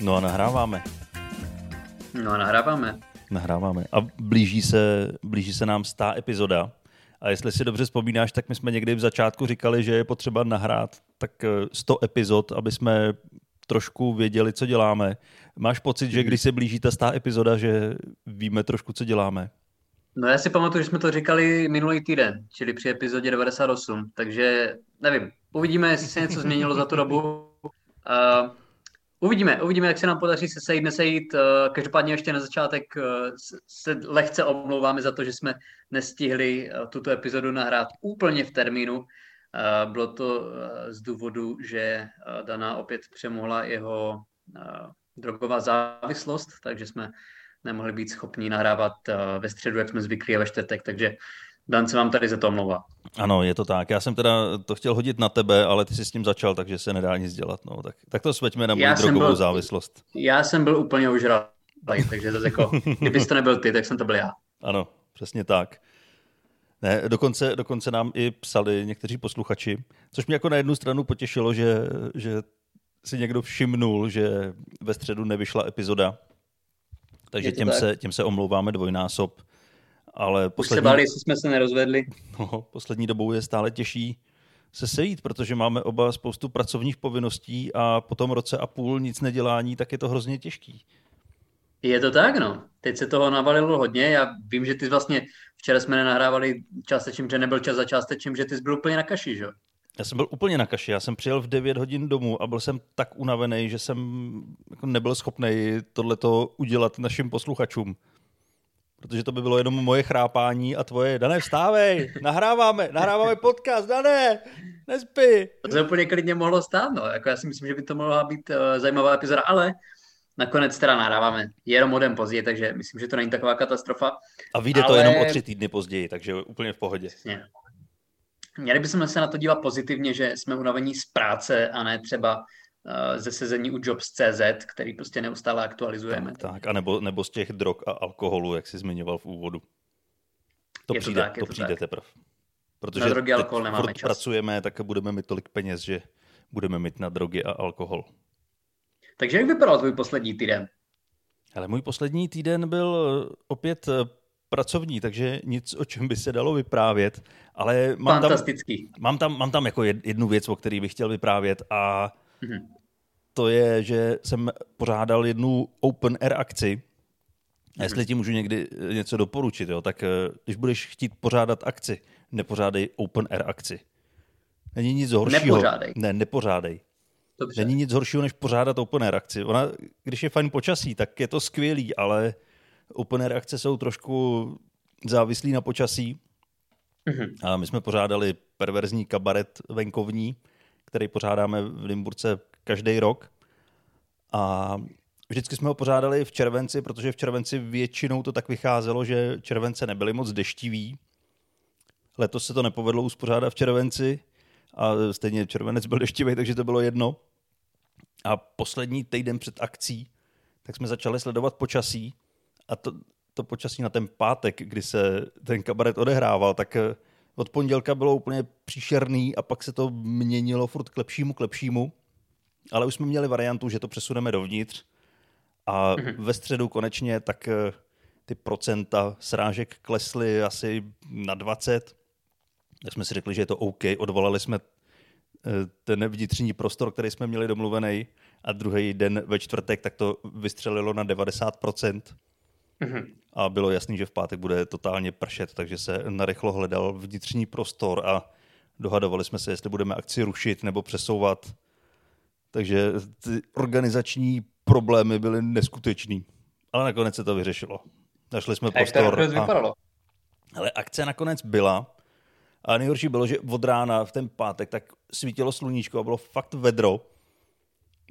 No a nahráváme. No a nahráváme. Nahráváme. A blíží se, blíží se nám stá epizoda. A jestli si dobře vzpomínáš, tak my jsme někdy v začátku říkali, že je potřeba nahrát tak 100 eh, epizod, aby jsme trošku věděli, co děláme. Máš pocit, že když se blíží ta stá epizoda, že víme trošku, co děláme? No já si pamatuju, že jsme to říkali minulý týden, čili při epizodě 98, takže nevím, uvidíme, jestli se něco změnilo za tu dobu. Uh, uvidíme, uvidíme, jak se nám podaří se sejít, nesejít. Uh, každopádně ještě na začátek uh, se lehce omlouváme za to, že jsme nestihli uh, tuto epizodu nahrát úplně v termínu. Bylo to z důvodu, že Dana opět přemohla jeho drogová závislost, takže jsme nemohli být schopni nahrávat ve středu, jak jsme zvyklí, ve čtvrtek, takže Dan se vám tady za to omlouvá. Ano, je to tak. Já jsem teda to chtěl hodit na tebe, ale ty jsi s tím začal, takže se nedá nic dělat. No, tak, tak to sveďme na moji drogovou byl, závislost. Já jsem byl úplně užralý, takže to jako, kdybys to nebyl ty, tak jsem to byl já. Ano, přesně tak. Ne, dokonce, dokonce nám i psali někteří posluchači, což mě jako na jednu stranu potěšilo, že, že si někdo všimnul, že ve středu nevyšla epizoda, takže těm se, těm se omlouváme dvojnásob. Ale poslední... Už se báli, jestli jsme se nerozvedli. No, poslední dobou je stále těžší se sejít, protože máme oba spoustu pracovních povinností a po tom roce a půl nic nedělání, tak je to hrozně těžký. Je to tak, no. Teď se toho navalilo hodně. Já vím, že ty vlastně včera jsme nenahrávali částečím, že nebyl čas za částečím, že ty jsi byl úplně na kaši, že? Já jsem byl úplně na kaši. Já jsem přijel v 9 hodin domů a byl jsem tak unavený, že jsem jako nebyl schopný tohleto udělat našim posluchačům. Protože to by bylo jenom moje chrápání a tvoje, Dané, vstávej, nahráváme, nahráváme podcast, Dané, nespí. To se úplně klidně mohlo stát, no. Jako já si myslím, že by to mohla být uh, zajímavá epizoda, ale nakonec teda nahráváme jenom o den později, takže myslím, že to není taková katastrofa. A vyjde ale... to jenom o tři týdny později, takže úplně v pohodě. Přesně. Měli bychom se na to dívat pozitivně, že jsme unavení z práce a ne třeba ze sezení u Jobs.cz, který prostě neustále aktualizujeme. Tak, tak. a nebo, nebo z těch drog a alkoholu, jak jsi zmiňoval v úvodu. To je přijde, to, tak, to, to přijde teprve. Protože na drogy a alkohol nemáme čas. pracujeme, tak budeme mít tolik peněz, že budeme mít na drogy a alkohol. Takže jak vypadal tvůj poslední týden? Ale můj poslední týden byl eh, opět eh, pracovní, takže nic, o čem by se dalo vyprávět, ale mám Fantastický. tam, mám tam, mám tam jako jednu věc, o které bych chtěl vyprávět a mm-hmm. to je, že jsem pořádal jednu open air akci, a jestli mhm. ti můžu někdy eh, něco doporučit, jo, tak když budeš chtít pořádat akci, nepořádej open air akci. Není nic horšího. Nepořádej. Ne, nepořádej. Dobře. Není nic horšího, než pořádat open air akci. Ona, když je fajn počasí, tak je to skvělý, ale open air akce jsou trošku závislí na počasí. Mm-hmm. A my jsme pořádali perverzní kabaret venkovní, který pořádáme v Limburce každý rok. A vždycky jsme ho pořádali v červenci, protože v červenci většinou to tak vycházelo, že července nebyly moc deštivý. Letos se to nepovedlo uspořádat v červenci a stejně červenec byl deštivý, takže to bylo jedno. A poslední týden před akcí, tak jsme začali sledovat počasí a to, to počasí na ten pátek, kdy se ten kabaret odehrával, tak od pondělka bylo úplně příšerný a pak se to měnilo furt k lepšímu, k lepšímu. Ale už jsme měli variantu, že to přesuneme dovnitř a mm-hmm. ve středu konečně tak eh, ty procenta srážek klesly asi na 20. Tak jsme si řekli, že je to OK. Odvolali jsme eh, ten vnitřní prostor, který jsme měli domluvený a druhý den ve čtvrtek tak to vystřelilo na 90%. Mm-hmm. A bylo jasný, že v pátek bude totálně pršet, takže se narychlo hledal vnitřní prostor a dohadovali jsme se, jestli budeme akci rušit nebo přesouvat. Takže ty organizační problémy byly neskutečný. Ale nakonec se to vyřešilo. Našli jsme prostor. Jak to vypadalo? Ale akce nakonec byla. A nejhorší bylo, že od rána v ten pátek tak svítilo sluníčko a bylo fakt vedro.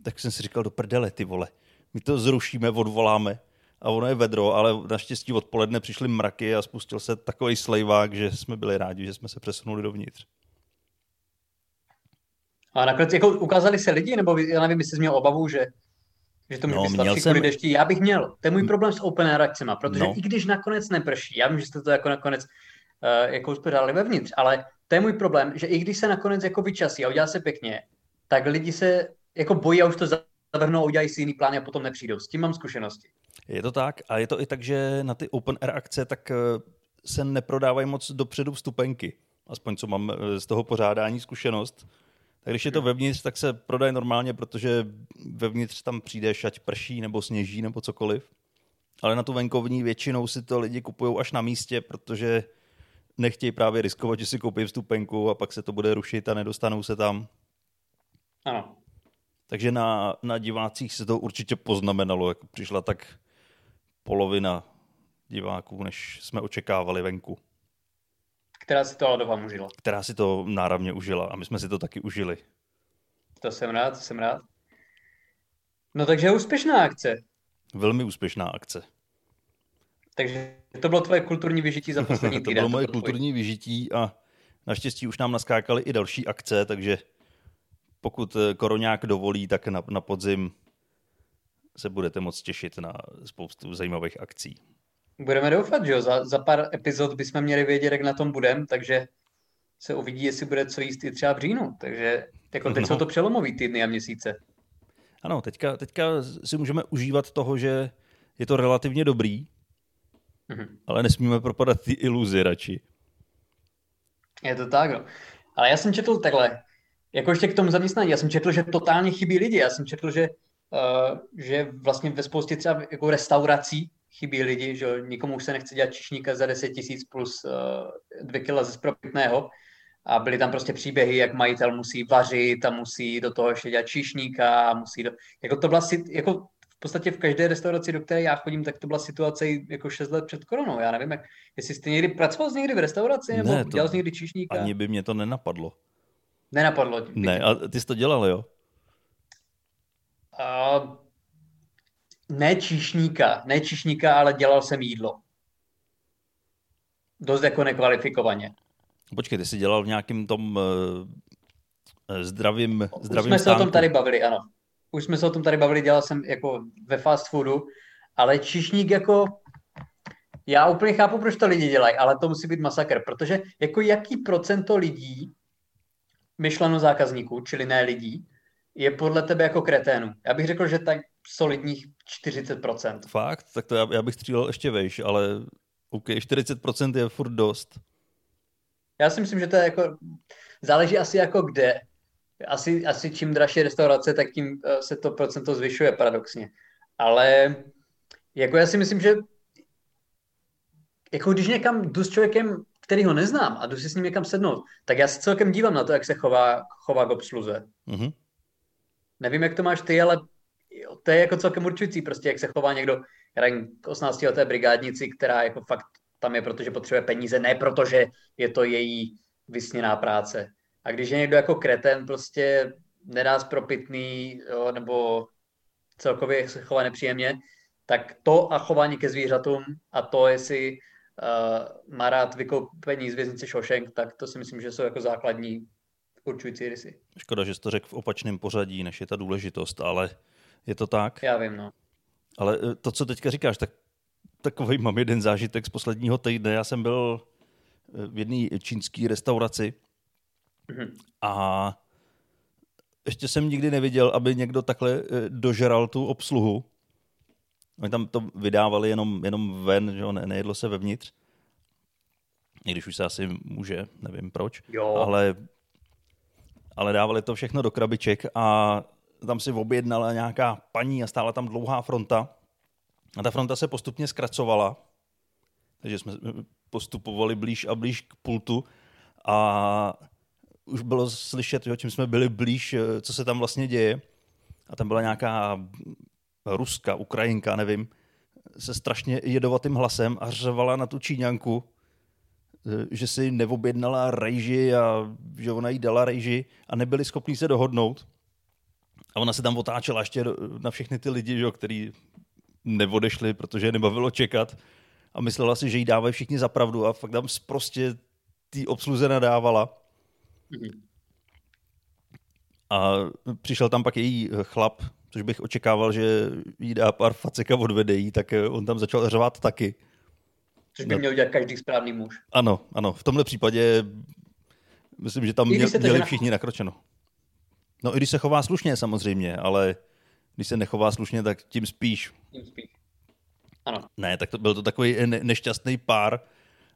Tak jsem si říkal, do prdele, ty vole. My to zrušíme, odvoláme a ono je vedro, ale naštěstí odpoledne přišly mraky a spustil se takový slejvák, že jsme byli rádi, že jsme se přesunuli dovnitř. A nakonec jako ukázali se lidi, nebo já nevím, jestli jsi měl obavu, že, že to může no, být slabší jsem... dešti. Já bych měl. To je můj problém s open reakcemi, protože no. i když nakonec neprší, já vím, že jste to jako nakonec uh, jako uspořádali vevnitř, ale to je můj problém, že i když se nakonec jako vyčasí a udělá se pěkně, tak lidi se jako bojí a už to zavrhnou, udělají si jiný plán a potom nepřijdou. S tím mám zkušenosti. Je to tak a je to i tak, že na ty open air akce tak eh, se neprodávají moc dopředu vstupenky. Aspoň co mám eh, z toho pořádání zkušenost. Tak když je to vevnitř, tak se prodají normálně, protože vevnitř tam přijdeš, ať prší nebo sněží nebo cokoliv. Ale na tu venkovní většinou si to lidi kupují až na místě, protože nechtějí právě riskovat, že si koupí vstupenku a pak se to bude rušit a nedostanou se tam. Ano. Takže na, na divácích se to určitě poznamenalo, jako přišla tak polovina diváků, než jsme očekávali venku. Která si to ale doufám užila. Která si to náravně užila a my jsme si to taky užili. To jsem rád, to jsem rád. No takže úspěšná akce. Velmi úspěšná akce. Takže to bylo tvoje kulturní vyžití za poslední týden. to bylo moje to kulturní tvoj. vyžití a naštěstí už nám naskákaly i další akce, takže pokud eh, koroňák dovolí, tak na, na podzim se budete moc těšit na spoustu zajímavých akcí. Budeme doufat, že jo? Za, za pár epizod bychom měli vědět, jak na tom budem, takže se uvidí, jestli bude co jíst i třeba v říjnu. Takže jako teď no. jsou to přelomový týdny a měsíce. Ano, teďka, teďka si můžeme užívat toho, že je to relativně dobrý, mm-hmm. ale nesmíme propadat ty iluzi radši. Je to tak, no. Ale já jsem četl takhle, jako ještě k tomu zaměstnání, já jsem četl, že totálně chybí lidi. Já jsem četl, že, že vlastně ve spoustě třeba jako restaurací chybí lidi, že nikomu už se nechce dělat čišníka za 10 tisíc plus uh, dvě kila ze spropitného. A byly tam prostě příběhy, jak majitel musí vařit a musí do toho ještě dělat čišníka a musí do... Jako to byla jako v podstatě v každé restauraci, do které já chodím, tak to byla situace jako 6 let před koronou. Já nevím, jak, jestli jste někdy pracoval někdy v restauraci nebo ne, dělal jsi někdy čišníka. Ani by mě to nenapadlo. Nenapadlo. Ne, a ty jsi to dělal, jo? Uh, ne číšníka, ne číšníka, ale dělal jsem jídlo. Dost jako nekvalifikovaně. Počkej, ty jsi dělal v nějakém tom uh, zdravým, zdravým Už jsme stánku. se o tom tady bavili, ano. Už jsme se o tom tady bavili, dělal jsem jako ve fast foodu, ale čišník jako já úplně chápu, proč to lidi dělají, ale to musí být masakr, protože jako jaký procento lidí, myšleno zákazníků, čili ne lidí, je podle tebe jako kreténu? Já bych řekl, že tak solidních 40%. Fakt? Tak to já, já bych střílel ještě vejš, ale OK, 40% je furt dost. Já si myslím, že to je jako, záleží asi jako kde. Asi, asi čím dražší restaurace, tak tím eh, se to procento zvyšuje paradoxně. Ale jako já si myslím, že jako když někam jdu s člověkem, který ho neznám a jdu si s ním někam sednout, tak já se celkem dívám na to, jak se chová, chová k obsluze. Mm-hmm. Nevím, jak to máš ty, ale to je jako celkem určující, prostě jak se chová někdo, k 18 leté brigádnici, která jako fakt tam je, protože potřebuje peníze, ne protože je to její vysněná práce. A když je někdo jako kreten, prostě nedá propitný, jo, nebo celkově se chová nepříjemně, tak to a chování ke zvířatům a to, jestli uh, má rád vykoupení z věznice Šošenk, tak to si myslím, že jsou jako základní určující rysy. Škoda, že jsi to řekl v opačném pořadí, než je ta důležitost, ale je to tak. Já vím, no. Ale eh, to, co teďka říkáš, tak takový mám jeden zážitek z posledního týdne. Já jsem byl eh, v jedné čínské restauraci mm-hmm. a ještě jsem nikdy neviděl, aby někdo takhle eh, dožeral tu obsluhu. Oni tam to vydávali jenom, jenom ven, že jo, ne, nejedlo se vevnitř. I když už se asi může, nevím proč. Jo. Ale, ale dávali to všechno do krabiček a tam si objednala nějaká paní a stála tam dlouhá fronta. A ta fronta se postupně zkracovala, takže jsme postupovali blíž a blíž k pultu a už bylo slyšet, jo, čím jsme byli blíž, eh, co se tam vlastně děje. A tam byla nějaká ruska, ukrajinka, nevím, se strašně jedovatým hlasem a řvala na tu číňanku, že si neobjednala rejži a že ona jí dala rejži a nebyli schopni se dohodnout. A ona se tam otáčela ještě na všechny ty lidi, jo, který neodešli, protože je nebavilo čekat a myslela si, že jí dávají všichni za pravdu a fakt tam prostě té obsluze nadávala. A přišel tam pak její chlap, což bych očekával, že jí dá pár facek a odvede jí, tak on tam začal řvát taky. Což by měl dělat každý správný muž. Ano, ano. V tomhle případě myslím, že tam měli všichni nakročeno. No i když se chová slušně samozřejmě, ale když se nechová slušně, tak tím spíš. Tím spíš. Ano. Ne, tak to byl to takový ne- nešťastný pár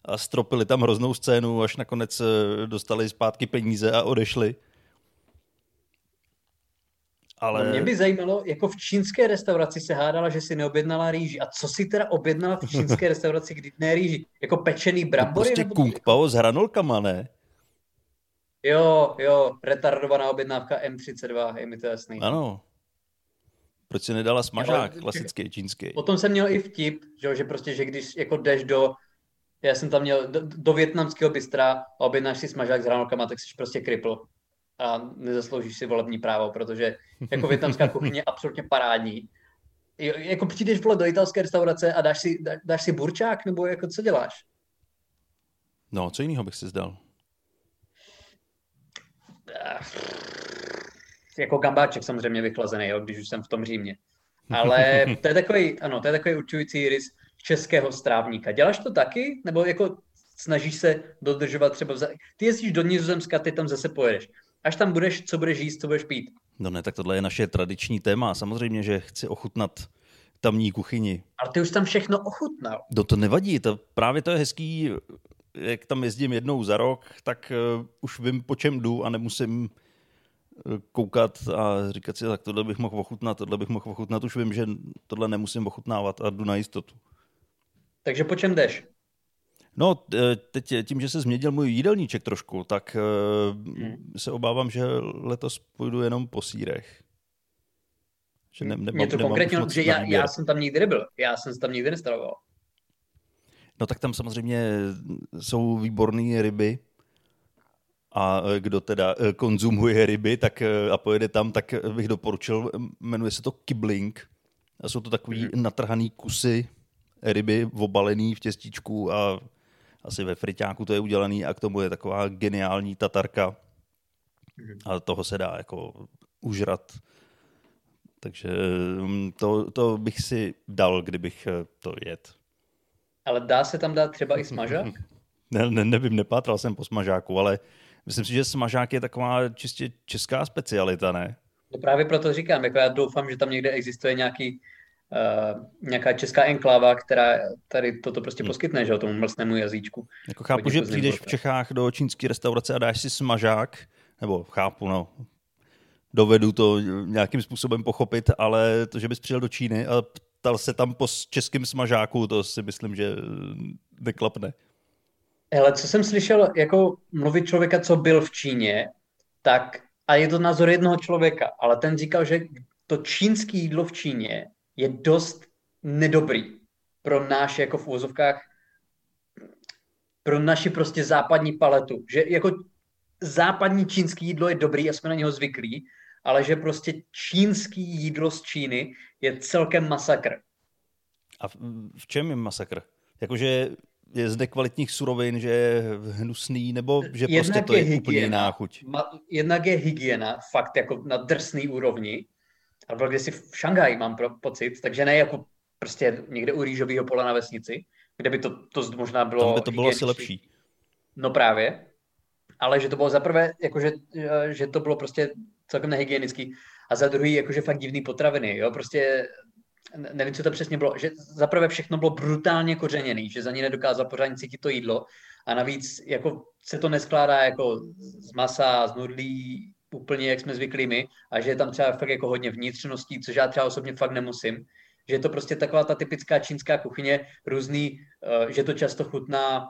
a stropili tam hroznou scénu, až nakonec eh, dostali zpátky peníze a odešli. Ale... No mě by zajímalo, jako v čínské restauraci se hádala, že si neobjednala rýži. A co si teda objednala v čínské restauraci, kdy ne rýži? Jako pečený brambory? To prostě nebo kung pao s hranolkama, ne? Jo, jo, retardovaná objednávka M32, je mi to jasný. Ano. Proč si nedala smažák, klasický čínský? Potom jsem měl i vtip, že, že prostě, že když jako jdeš do, já jsem tam měl do, do větnamského bystra a objednáš si smažák s hranolkama, tak jsi prostě kripl a nezasloužíš si volební právo, protože jako větnamská kuchyně je absolutně parádní. Jako přijdeš vole do italské restaurace a dáš si, dá, dáš si burčák, nebo jako co děláš? No, co jiného bych si zdal? Jako gambáček samozřejmě vychlazený, jo, když už jsem v tom Římě. Ale to je takový, ano, to je takový určující rys českého strávníka. Děláš to taky? Nebo jako snažíš se dodržovat třeba... Vza... Ty jezdíš do Nizozemska, ty tam zase pojedeš. Až tam budeš, co budeš jíst, co budeš pít? No ne, tak tohle je naše tradiční téma. Samozřejmě, že chci ochutnat tamní kuchyni. Ale ty už tam všechno ochutnal. No to nevadí, to, právě to je hezký, jak tam jezdím jednou za rok, tak uh, už vím, po čem jdu a nemusím uh, koukat a říkat si, tak tohle bych mohl ochutnat, tohle bych mohl ochutnat, už vím, že tohle nemusím ochutnávat a jdu na jistotu. Takže po čem jdeš? No, teď tím, že se změnil můj jídelníček trošku, tak hmm. se obávám, že letos půjdu jenom po sírech. Že ne, nemám, Mě to konkrétně, že já, já jsem tam nikdy nebyl. Já jsem tam nikdy nestravoval. No tak tam samozřejmě jsou výborné ryby a kdo teda eh, konzumuje ryby tak, eh, a pojede tam, tak bych doporučil, jmenuje se to kibling. A jsou to takový mm. natrhaný kusy ryby obalený v těstíčku a asi ve friťáku to je udělaný a k tomu je taková geniální tatarka. Mm. A toho se dá jako užrat. Takže mm, to, to bych si dal, kdybych eh, to jet. Ale dá se tam dát třeba i smažák? ne, ne, nevím, nepátral jsem po smažáku, ale myslím si, že smažák je taková čistě česká specialita, ne? No právě proto říkám, jako já doufám, že tam někde existuje nějaký, uh, nějaká česká enkláva, která tady toto prostě hmm. poskytne, že tomu mlsnému jazyčku. Jako chápu, že přijdeš v Čechách do čínské restaurace a dáš si smažák, nebo chápu, no, dovedu to nějakým způsobem pochopit, ale to, že bys přijel do Číny a ptal se tam po českém smažáku, to si myslím, že neklapne. Ale co jsem slyšel, jako mluvit člověka, co byl v Číně, tak, a je to názor jednoho člověka, ale ten říkal, že to čínské jídlo v Číně je dost nedobrý pro náš, jako v úvozovkách, pro naši prostě západní paletu. Že jako západní čínský jídlo je dobrý a jsme na něho zvyklí, ale že prostě čínský jídlo z Číny je celkem masakr. A v čem je masakr? Jakože je z nekvalitních surovin, že je hnusný, nebo že jednak prostě to je, je hygiena, úplně jiná chuť? Ma, jednak je hygiena, fakt jako na drsný úrovni. A byl kdysi v Šanghaji, mám pro, pocit, takže ne jako prostě někde u rýžového pola na vesnici, kde by to, to možná bylo... Tam by to bylo asi lepší. No právě. Ale že to bylo zaprvé, jakože, že to bylo prostě celkem nehygienický. A za druhý, jakože fakt divný potraviny, jo, prostě nevím, co to přesně bylo, že zaprvé všechno bylo brutálně kořeněný, že za ní nedokázal pořádně cítit to jídlo a navíc jako se to neskládá jako z masa, z nudlí, úplně jak jsme zvyklí my a že je tam třeba fakt jako hodně vnitřností, což já třeba osobně fakt nemusím. Že je to prostě taková ta typická čínská kuchyně, různý, uh, že to často chutná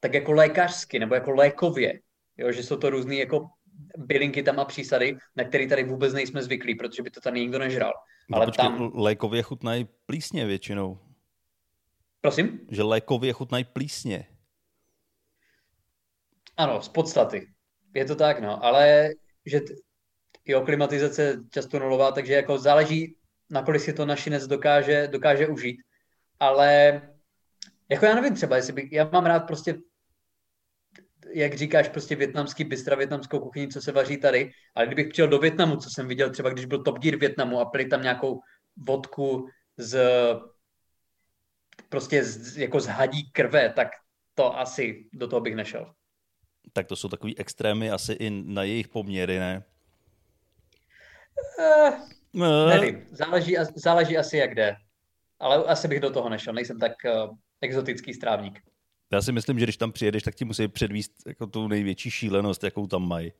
tak jako lékařsky nebo jako lékově, jo, že jsou to různý jako bylinky tam a přísady, na které tady vůbec nejsme zvyklí, protože by to tady nikdo nežral. No, Ale počkej, tam... lékově chutnají plísně většinou. Prosím? Že lékově chutnají plísně. Ano, z podstaty. Je to tak, no. Ale že jo, klimatizace často nulová, takže jako záleží, nakolik si to našinec dokáže, dokáže užít. Ale jako já nevím třeba, jestli bych, já mám rád prostě jak říkáš, prostě větnamský bystra, větnamskou kuchyni, co se vaří tady, ale kdybych přijel do Větnamu, co jsem viděl třeba, když byl Top Gear Větnamu a pili tam nějakou vodku z prostě z, jako z hadí krve, tak to asi do toho bych nešel. Tak to jsou takový extrémy asi i na jejich poměry, ne? Uh, No. Nevím, záleží, záleží asi jak jde. Ale asi bych do toho nešel, nejsem tak uh, exotický strávník. Já si myslím, že když tam přijedeš, tak ti musí předvíst jako tu největší šílenost, jakou tam mají.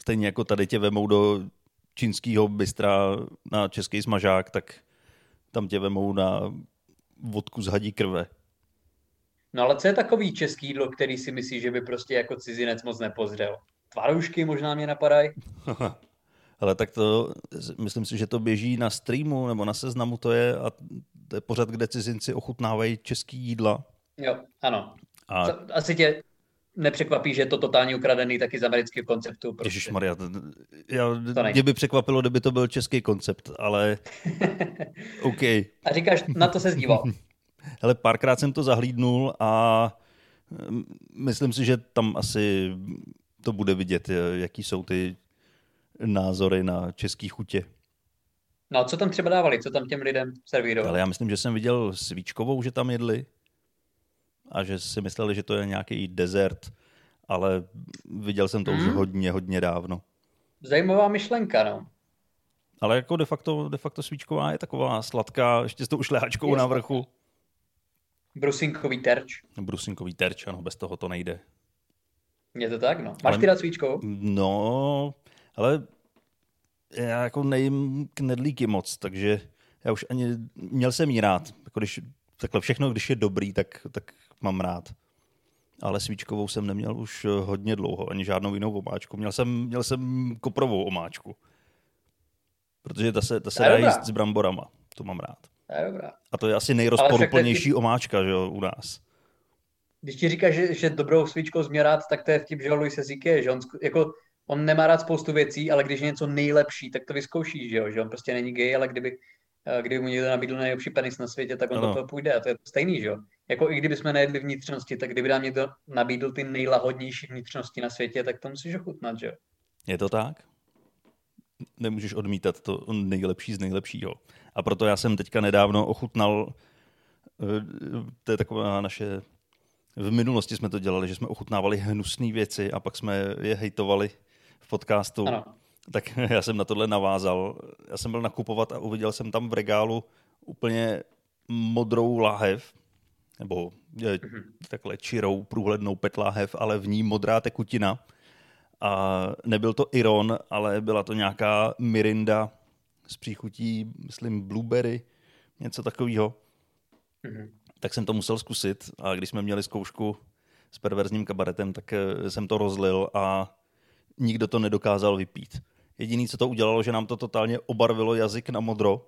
Stejně jako tady tě vemou do čínského bystra na český smažák, tak tam tě vemou na vodku z hadí krve. No ale co je takový český jídlo, který si myslí, že by prostě jako cizinec moc nepozřel? Tvarušky možná mě napadají. Ale tak to, myslím si, že to běží na streamu nebo na seznamu to je a to je pořád, kde cizinci ochutnávají český jídla. Jo, ano. A... Asi tě nepřekvapí, že je to totálně ukradený taky z amerického konceptu. Prostě. Ježíš Maria, já, mě by překvapilo, kdyby to byl český koncept, ale OK. A říkáš, na to se zdíval. Hele, párkrát jsem to zahlídnul a mm, myslím si, že tam asi to bude vidět, jaký jsou ty názory na český chutě. No a co tam třeba dávali, co tam těm lidem servírovali? Ale já myslím, že jsem viděl svíčkovou, že tam jedli a že si mysleli, že to je nějaký dezert, ale viděl jsem to hmm. už hodně, hodně dávno. Zajímavá myšlenka, no. Ale jako de facto, de facto svíčková je taková sladká, ještě s tou šlehačkou na vrchu. Brusinkový terč. Brusinkový terč, ano, bez toho to nejde. Je to tak, no. Máš ale, ty rád svíčkou? No, ale já jako nejím knedlíky moc, takže já už ani, měl jsem jí rád. Jako když, takhle všechno, když je dobrý, tak, tak mám rád. Ale svíčkovou jsem neměl už hodně dlouho, ani žádnou jinou omáčku. Měl jsem, měl jsem koprovou omáčku. Protože ta se, ta se dá jíst s bramborama. To mám rád. To je dobrá. A to je asi nejrozporuplnější omáčka, že jo, u nás. Když ti říkáš, že, že dobrou svíčkou rád, tak to je vtip, že Luis Zike, že on, jako, on nemá rád spoustu věcí, ale když je něco nejlepší, tak to vyzkouší, že jo, že on prostě není gay, ale kdyby, eh, kdyby mu někdo nabídl nejlepší penis na světě, tak on ano. do toho půjde a to je stejný, že jo. Jako i kdyby jsme nejedli vnitřnosti, tak kdyby nám někdo nabídl ty nejlahodnější vnitřnosti na světě, tak to musíš ochutnat, že jo. Je to tak? Nemůžeš odmítat to nejlepší z nejlepšího. A proto já jsem teďka nedávno ochutnal, eh, to je taková naše v minulosti jsme to dělali, že jsme ochutnávali hnusné věci a pak jsme je hejtovali v podcastu. Ano. Tak já jsem na tohle navázal. Já jsem byl nakupovat a uviděl jsem tam v regálu úplně modrou láhev, nebo mm-hmm. takhle čirou, průhlednou petláhev, ale v ní modrá tekutina. A nebyl to Iron, ale byla to nějaká Mirinda s příchutí, myslím, blueberry, něco takového. Mm-hmm tak jsem to musel zkusit a když jsme měli zkoušku s perverzním kabaretem, tak eh, jsem to rozlil a nikdo to nedokázal vypít. Jediný, co to udělalo, že nám to totálně obarvilo jazyk na modro.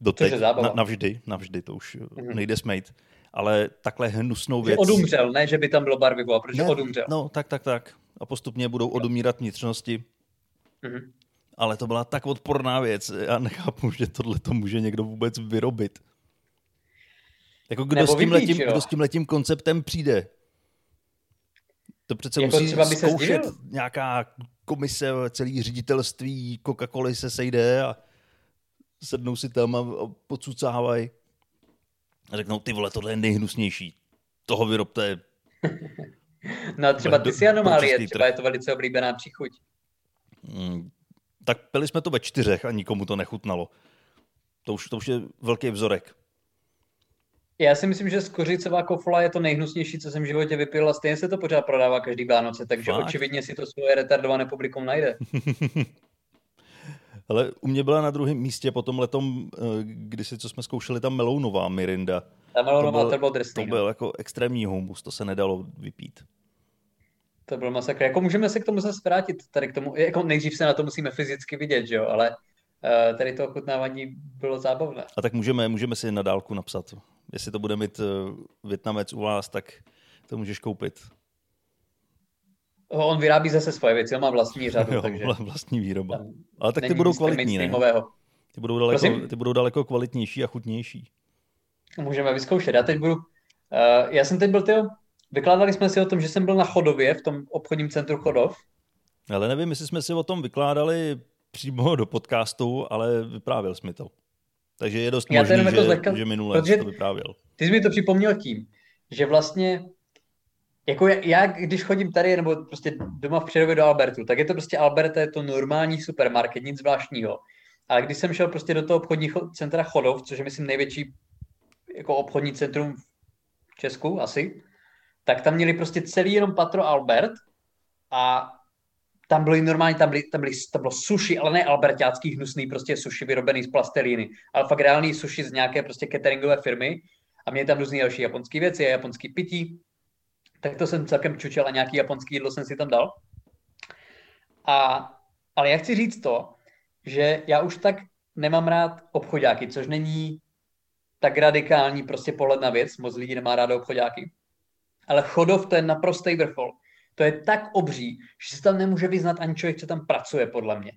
Doteď, na, navždy, navždy, to už mm-hmm. nejde smejt. Ale takhle hnusnou věc... Že odumřel, ne, že by tam bylo barvivo, protože ne, odumřel. No, tak, tak, tak. A postupně budou odumírat vnitřnosti. Mm-hmm. Ale to byla tak odporná věc. Já nechápu, že tohle to může někdo vůbec vyrobit. Jako kdo, s tím, letím, kdo s tím letím konceptem přijde? To přece jako musí by zkoušet se nějaká komise, celý ředitelství Coca-Coly se sejde a sednou si tam a podsucávají. A řeknou, ty vole, tohle je nejhnusnější. Toho vyrobte. no třeba ty si anomálie, třeba je to velice oblíbená příchuť. Hmm, tak pili jsme to ve čtyřech a nikomu to nechutnalo. To už, to už je velký vzorek. Já si myslím, že skořicová kofola je to nejhnusnější, co jsem v životě vypil a stejně se to pořád prodává každý Vánoce, takže Fakt? očividně si to svoje retardované publikum najde. Ale u mě byla na druhém místě potom letom, eh, když si co jsme zkoušeli, tam melounová Mirinda. Melounová to byl, to byl drsný. To byl no. jako extrémní humus, to se nedalo vypít. To byl masakr. Jako můžeme se k tomu zase vrátit, tady k tomu, jako nejdřív se na to musíme fyzicky vidět, že jo, ale uh, tady to ochutnávání bylo zábavné. A tak můžeme, můžeme si na dálku napsat jestli to bude mít uh, Větnamec u vás, tak to můžeš koupit. On vyrábí zase svoje věci, on má vlastní řadu. jo, takže vlastní výroba. Ale tak ty budou kvalitní, ne? Ty budou, daleko, ty budou daleko kvalitnější a chutnější. Můžeme vyzkoušet. Já teď budu... Uh, já jsem teď byl, tyjo, vykládali jsme si o tom, že jsem byl na Chodově, v tom obchodním centru Chodov. Ale nevím, jestli jsme si o tom vykládali přímo do podcastu, ale vyprávěl jsi mi to. Takže je dost možný, že, zlehka, že minule to vyprávěl. Ty jsi mi to připomněl tím, že vlastně jako já, když chodím tady, nebo prostě doma v Přerově do Albertu, tak je to prostě Alberta, je to normální supermarket, nic zvláštního. Ale když jsem šel prostě do toho obchodního centra Chodov, což je myslím největší jako obchodní centrum v Česku asi, tak tam měli prostě celý jenom patro Albert a tam byly normálně, tam, byly, tam, byly, tam bylo sushi, ale ne albertácký hnusný, prostě sushi vyrobený z plastelíny, ale fakt reálný sushi z nějaké prostě cateringové firmy a měli tam různé další japonské věci a japonský pití. Tak to jsem celkem čučel a nějaký japonský jídlo jsem si tam dal. A, ale já chci říct to, že já už tak nemám rád obchodáky, což není tak radikální prostě pohled na věc, moc lidí nemá rádo obchodáky. Ale Chodov to je naprostý vrchol. To je tak obří, že se tam nemůže vyznat ani člověk, co tam pracuje, podle mě.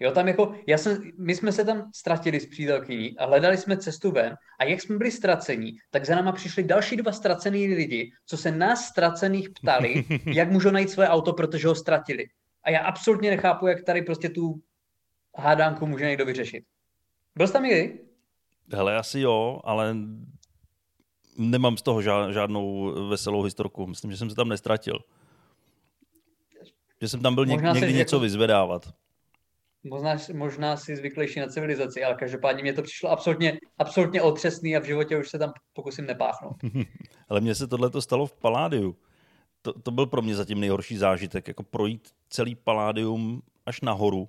Jo, tam jako, já jsem, my jsme se tam ztratili s přítelkyní a hledali jsme cestu ven a jak jsme byli ztracení, tak za náma přišli další dva ztracený lidi, co se nás ztracených ptali, jak můžou najít své auto, protože ho ztratili. A já absolutně nechápu, jak tady prostě tu hádánku může někdo vyřešit. Byl jsi tam někdy? Hele, asi jo, ale nemám z toho žádnou veselou historku. Myslím, že jsem se tam nestratil. Že jsem tam byl něk- někdy něco jako... vyzvedávat. Možná, možná si zvyklejší na civilizaci, ale každopádně mě to přišlo absolutně, absolutně otřesný a v životě už se tam pokusím nepáchnout. ale mně se tohle stalo v Paládiu. To, to byl pro mě zatím nejhorší zážitek, jako projít celý Paládium až nahoru,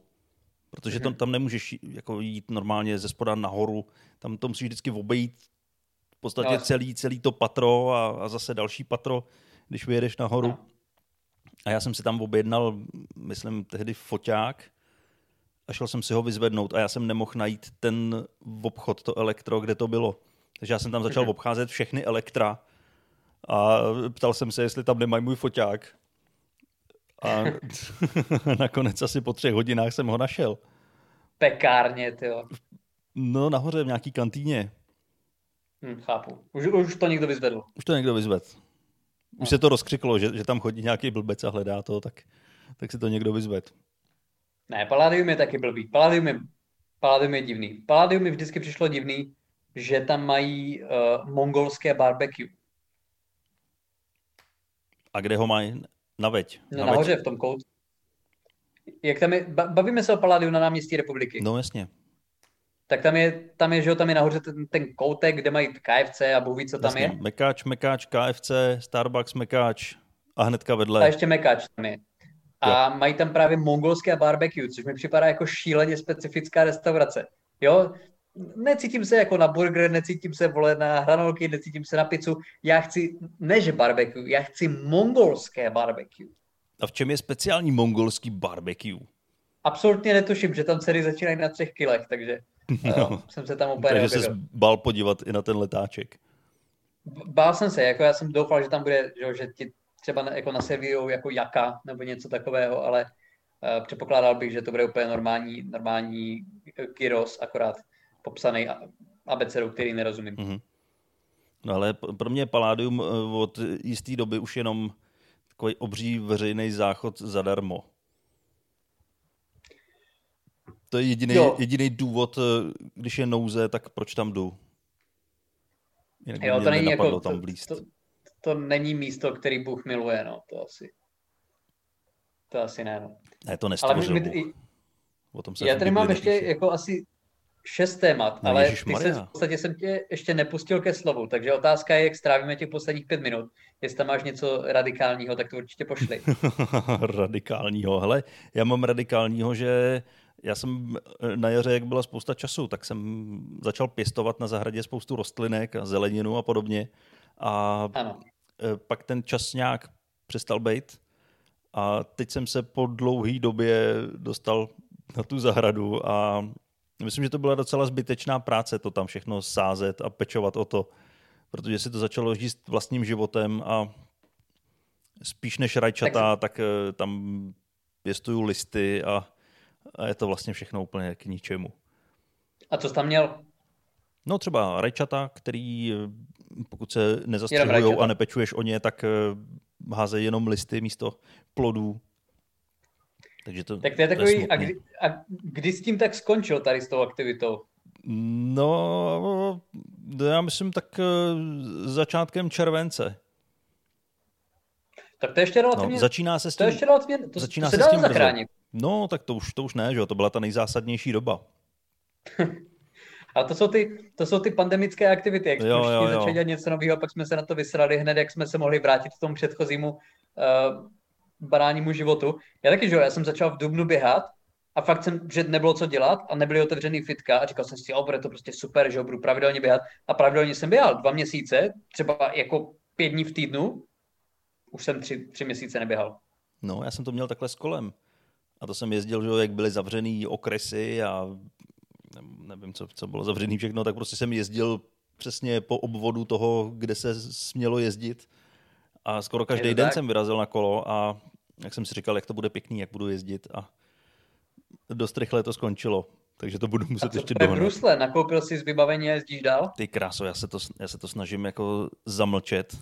protože tam, mhm. tam nemůžeš jako jít normálně ze spoda nahoru, tam to musíš vždycky obejít v podstatě no. celý, celý to patro a, a zase další patro, když vyjedeš nahoru. No. A já jsem si tam objednal, myslím, tehdy foťák a šel jsem si ho vyzvednout a já jsem nemohl najít ten obchod, to elektro, kde to bylo. Takže já jsem tam začal mhm. obcházet všechny elektra a ptal jsem se, jestli tam nemají můj foťák. A nakonec asi po třech hodinách jsem ho našel. Pekárně, ty jo. No, nahoře v nějaký kantýně. Hm, chápu. Už, už to někdo vyzvedl. Už to někdo vyzvedl. Už no. se to rozkřiklo, že, že tam chodí nějaký blbec a hledá to, tak, tak si to někdo vyzved. Ne, Palladium je taky blbý. Palladium je, Palladium je divný. Palladium mi vždycky přišlo divný, že tam mají uh, mongolské barbecue. A kde ho mají? Na veď. No, na nahoře v tom koutku. Jak tam je, bavíme se o Palladiu na náměstí republiky. No jasně. Tak tam je, tam je, že jo, tam je nahoře ten, ten koutek, kde mají KFC a Bůh ví, co tam jasně. je. Mekáč, Mekáč, KFC, Starbucks, Mekáč a hnedka vedle. A ještě Mekáč tam je. A jo. mají tam právě mongolské barbecue, což mi připadá jako šíleně specifická restaurace. Jo, necítím se jako na burger, necítím se vole na hranolky, necítím se na pizzu. Já chci, než barbecue, já chci mongolské barbecue. A v čem je speciální mongolský barbecue? Absolutně netuším, že tam dcery začínají na třech kilech, takže no, uh, jsem se tam úplně Takže se bál podívat i na ten letáček. Bál jsem se, jako já jsem doufal, že tam bude, že, že ti třeba jako naservírujou jako jaka nebo něco takového, ale uh, předpokládal bych, že to bude úplně normální, normální gyros, akorát popsaný abecedu, který nerozumím. Mm-hmm. No ale pro mě Palladium eh, od jisté doby už jenom takový obří veřejný záchod zadarmo. To je jediný, jediný důvod, eh, když je nouze, tak proč tam jdu. Jinak jo, to není jako, tam blíst. To, to, to, není místo, který Bůh miluje, no, to asi. To asi ne, no. Ne, to nestvořil Ale my, my, O tom se já tady mám ještě jako asi šest témat, no, ale ty se, v podstatě jsem tě ještě nepustil ke slovu, takže otázka je, jak strávíme těch posledních pět minut. Jestli tam máš něco radikálního, tak to určitě pošli. radikálního, hele, já mám radikálního, že já jsem na jaře, jak byla spousta času, tak jsem začal pěstovat na zahradě spoustu rostlinek a zeleninu a podobně. A ano. Eh, pak ten čas nějak přestal být. A teď jsem se po dlouhé době dostal na tu zahradu a myslím, že to byla docela zbytečná práce to tam všechno sázet a pečovat o to, protože si to začalo žít vlastním životem a spíš než rajčata, tak, tak eh, tam pěstuju listy a a je to vlastně všechno úplně k ničemu. A co jsi tam měl? No třeba rajčata, který pokud se nezastřelují a nepečuješ o ně, tak eh, házejí jenom listy místo plodů. Takže to, tak to je takový, to je a, kdy, a kdy s tím tak skončil tady s tou aktivitou? No, já myslím tak eh, začátkem července. Tak to je ještě relativně... No, začíná se s tím, to ještě relativně, to, začíná to se, se s tím zachránit. No, tak to už, to už ne, že jo? to byla ta nejzásadnější doba. A to jsou ty, to jsou ty pandemické aktivity, jak jsme všichni začali dělat něco nového, pak jsme se na to vysrali hned, jak jsme se mohli vrátit k tomu předchozímu uh, baránímu životu. Já taky, že jo, já jsem začal v Dubnu běhat a fakt jsem, že nebylo co dělat a nebyly otevřený fitka a říkal jsem si, o, bude to prostě super, že jo, budu pravidelně běhat a pravidelně jsem běhal dva měsíce, třeba jako pět dní v týdnu, už jsem tři, tři měsíce neběhal. No, já jsem to měl takhle s kolem. A to jsem jezdil, že jak byly zavřený okresy a nevím, co, co bylo zavřený všechno, tak prostě jsem jezdil přesně po obvodu toho, kde se smělo jezdit. A skoro každý den tak? jsem vyrazil na kolo a jak jsem si říkal, jak to bude pěkný, jak budu jezdit a dost rychle to skončilo. Takže to budu muset a ještě dohnat. Brusle, nakoupil jsi z vybavení a jezdíš dál? Ty kráso, já se to, já se to snažím jako zamlčet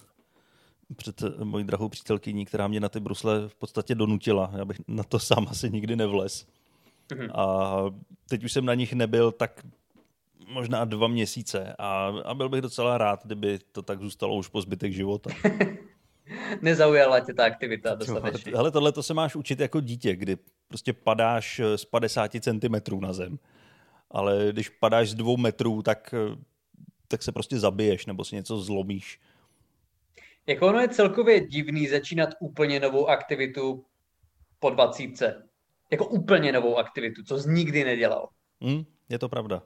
před mojí drahou přítelkyní, která mě na ty brusle v podstatě donutila. Já bych na to sám asi nikdy nevlez. Mm-hmm. A teď už jsem na nich nebyl tak možná dva měsíce a, a byl bych docela rád, kdyby to tak zůstalo už po zbytek života. Nezaujala tě ta aktivita dostatečně. Ale tohle to se máš učit jako dítě, kdy prostě padáš z 50 cm na zem. Ale když padáš z dvou metrů, tak, tak se prostě zabiješ nebo si něco zlomíš. Jako ono je celkově divný začínat úplně novou aktivitu po dvacítce. Jako úplně novou aktivitu, co jsi nikdy nedělal. Hmm, je to pravda.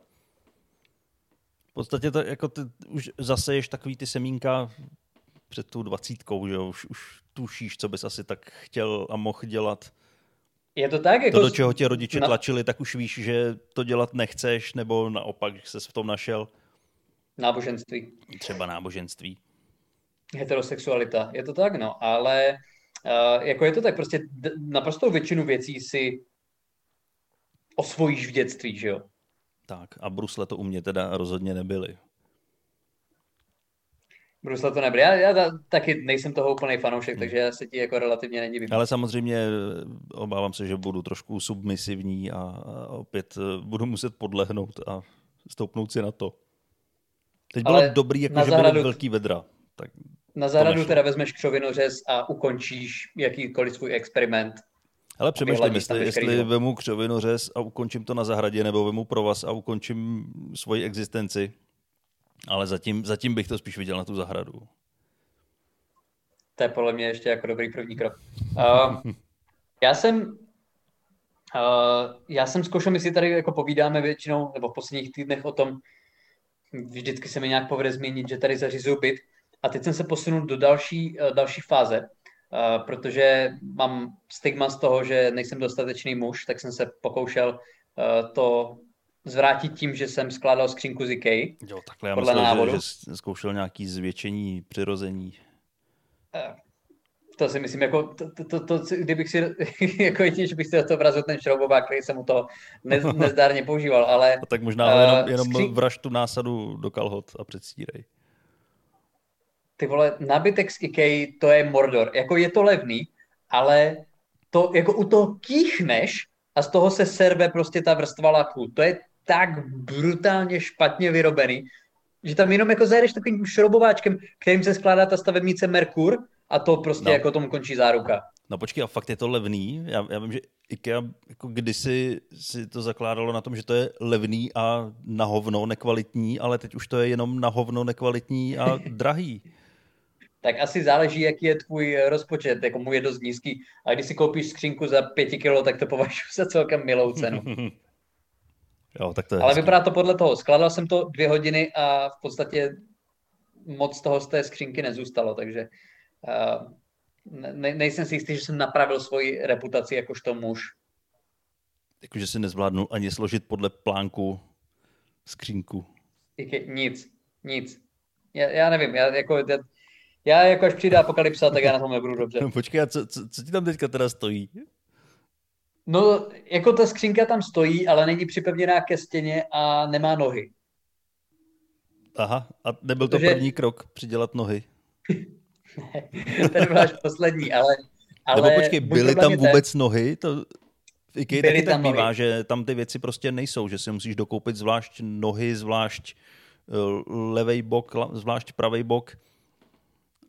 V podstatě to, jako ty už zaseješ takový ty semínka před tou dvacítkou, že už, už tušíš, co bys asi tak chtěl a mohl dělat. Je to tak? Jako to, do čeho tě rodiče na... tlačili, tak už víš, že to dělat nechceš, nebo naopak, že ses v tom našel. Náboženství. Třeba náboženství heterosexualita. Je to tak, no, ale uh, jako je to tak, prostě naprosto většinu věcí si osvojíš v dětství, že jo? Tak a brusle to u mě teda rozhodně nebyly. Brusle to nebyly. Já, já taky nejsem toho úplný fanoušek, hmm. takže já se ti jako relativně nedivím. Ale samozřejmě eh, obávám se, že budu trošku submisivní a, a opět eh, budu muset podlehnout a stoupnout si na to. Teď bylo Ale dobrý, jako že zahradu... byly velký vedra. Tak na zahradu teda vezmeš křovinořez a ukončíš jakýkoliv svůj experiment. Ale přemýšlím, jestli, jestli vemu křovinořez a ukončím to na zahradě, nebo vemu provaz a ukončím svoji existenci. Ale zatím, zatím bych to spíš viděl na tu zahradu. To je podle mě ještě jako dobrý první krok. Uh, já jsem uh, já jsem zkoušel, my si tady jako povídáme většinou, nebo v posledních týdnech o tom, vždycky se mi nějak povede zmínit, že tady zařizuju byt, a teď jsem se posunul do další, eh, další fáze, eh, protože mám stigma z toho, že nejsem dostatečný muž, tak jsem se pokoušel to zvrátit tím, že jsem skládal skřínku z IKEA. Jo, takhle já myslel, návodu. že, že zkoušel nějaký zvětšení, přirození. To si myslím, jako, to, to, to, to kdybych si, jako jedině, že bych si to vrazil ten šroubovák, který jsem mu to ne, nezdárně používal, ale... A tak možná uh, jenom, jenom skřín... vraž tu násadu do kalhot a předstírej ty vole, nabitek z IKEA, to je Mordor. Jako je to levný, ale to, jako u toho kýchneš a z toho se serve prostě ta vrstva laku. To je tak brutálně špatně vyrobený, že tam jenom jako zajedeš takovým šrobováčkem, kterým se skládá ta stavebnice Merkur a to prostě no. jako tomu končí záruka. No počkej, a fakt je to levný? Já, já vím, že IKEA jako kdysi si to zakládalo na tom, že to je levný a na hovno nekvalitní, ale teď už to je jenom na hovno nekvalitní a drahý tak asi záleží, jaký je tvůj rozpočet. Jako můj je dost nízký. A když si koupíš skřínku za pěti kilo, tak to považuji za celkem milou cenu. jo, tak to je Ale hezky. vypadá to podle toho. Skladal jsem to dvě hodiny a v podstatě moc toho z té skřínky nezůstalo, takže uh, ne, nejsem si jistý, že jsem napravil svoji reputaci jakožto muž. Jakože si nezvládnu ani složit podle plánku skřínku. Nic, nic. Já, já nevím, já, jako, já, já jako až přijde apokalypsa, tak já na tom nebudu dobře. No, počkej, a co, co, co ti tam teďka teda stojí? No, jako ta skřínka tam stojí, ale není připevněná ke stěně a nemá nohy. Aha, a nebyl to Protože... první krok, přidělat nohy? ne, ten byl až poslední, ale... ale Nebo počkej, byly tam vůbec ten... nohy? To v IKEA taky tak bývá, nohy. že tam ty věci prostě nejsou, že si musíš dokoupit zvlášť nohy, zvlášť eh, levej bok, zvlášť pravý bok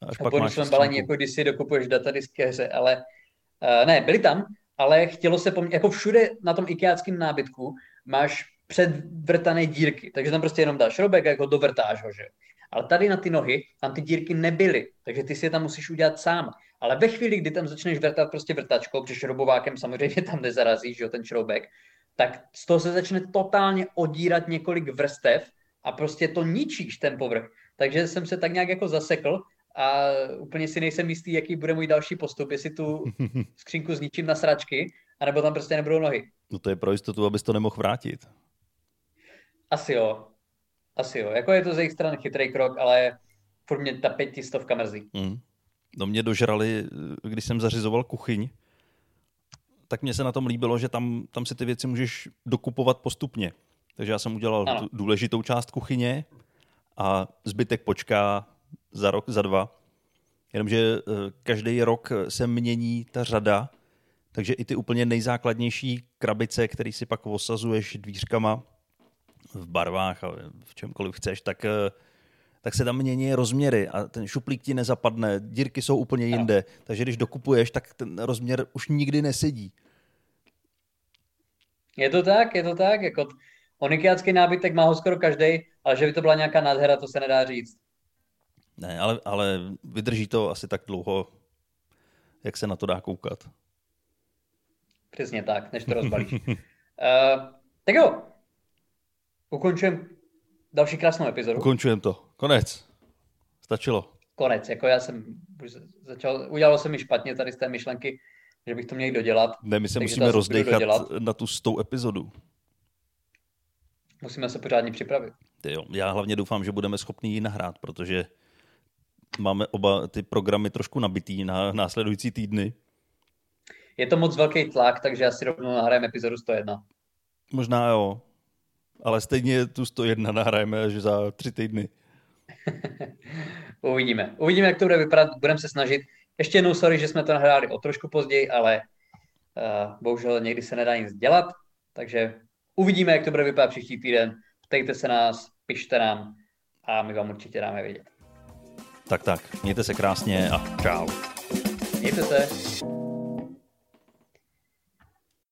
Až pak máš balení, jako když si dokupuješ datadiskéře, ale uh, ne, byli tam, ale chtělo se po mně, jako všude na tom ikeáckém nábytku máš předvrtané dírky, takže tam prostě jenom dáš šroubek a jako dovrtáš ho, že Ale tady na ty nohy, tam ty dírky nebyly, takže ty si je tam musíš udělat sám. Ale ve chvíli, kdy tam začneš vrtat prostě vrtačkou, protože šroubovákem samozřejmě tam nezarazíš, že ten šroubek, tak z toho se začne totálně odírat několik vrstev a prostě to ničíš ten povrch. Takže jsem se tak nějak jako zasekl a úplně si nejsem jistý, jaký bude můj další postup, jestli tu skřínku zničím na sračky, anebo tam prostě nebudou nohy. No to je pro jistotu, abys to nemohl vrátit. Asi jo. Asi jo. Jako je to z jejich strany chytrý krok, ale furt mě ta pětistovka mrzí. Mm. No mě dožrali, když jsem zařizoval kuchyň, tak mně se na tom líbilo, že tam, tam si ty věci můžeš dokupovat postupně. Takže já jsem udělal ano. důležitou část kuchyně a zbytek počká za rok, za dva. Jenomže eh, každý rok se mění ta řada, takže i ty úplně nejzákladnější krabice, které si pak osazuješ dvířkama v barvách a v čemkoliv chceš, tak, eh, tak se tam mění rozměry a ten šuplík ti nezapadne, dírky jsou úplně jinde, no. takže když dokupuješ, tak ten rozměr už nikdy nesedí. Je to tak, je to tak, jako onikiácký nábytek má ho skoro každý, ale že by to byla nějaká nádhera, to se nedá říct. Ne, ale, ale vydrží to asi tak dlouho, jak se na to dá koukat. Přesně tak, než to rozbalíš. uh, tak jo, ukončujeme další krásnou epizodu. Ukončujeme to. Konec. Stačilo. Konec. Jako já jsem začal, udělalo se mi špatně tady z té myšlenky, že bych to měl dodělat. Ne, my se musíme rozdechat na tu stou epizodu. Musíme se pořádně připravit. Ty jo, já hlavně doufám, že budeme schopni ji nahrát, protože máme oba ty programy trošku nabitý na následující týdny. Je to moc velký tlak, takže asi rovnou nahrajeme epizodu 101. Možná jo, ale stejně tu 101 nahrajeme až za tři týdny. Uvidíme. Uvidíme, jak to bude vypadat. Budeme se snažit. Ještě jednou sorry, že jsme to nahráli o trošku později, ale uh, bohužel někdy se nedá nic dělat. Takže uvidíme, jak to bude vypadat příští týden. Ptejte se nás, pište nám a my vám určitě dáme vědět. Tak tak, mějte se krásně a čau. Mějte se.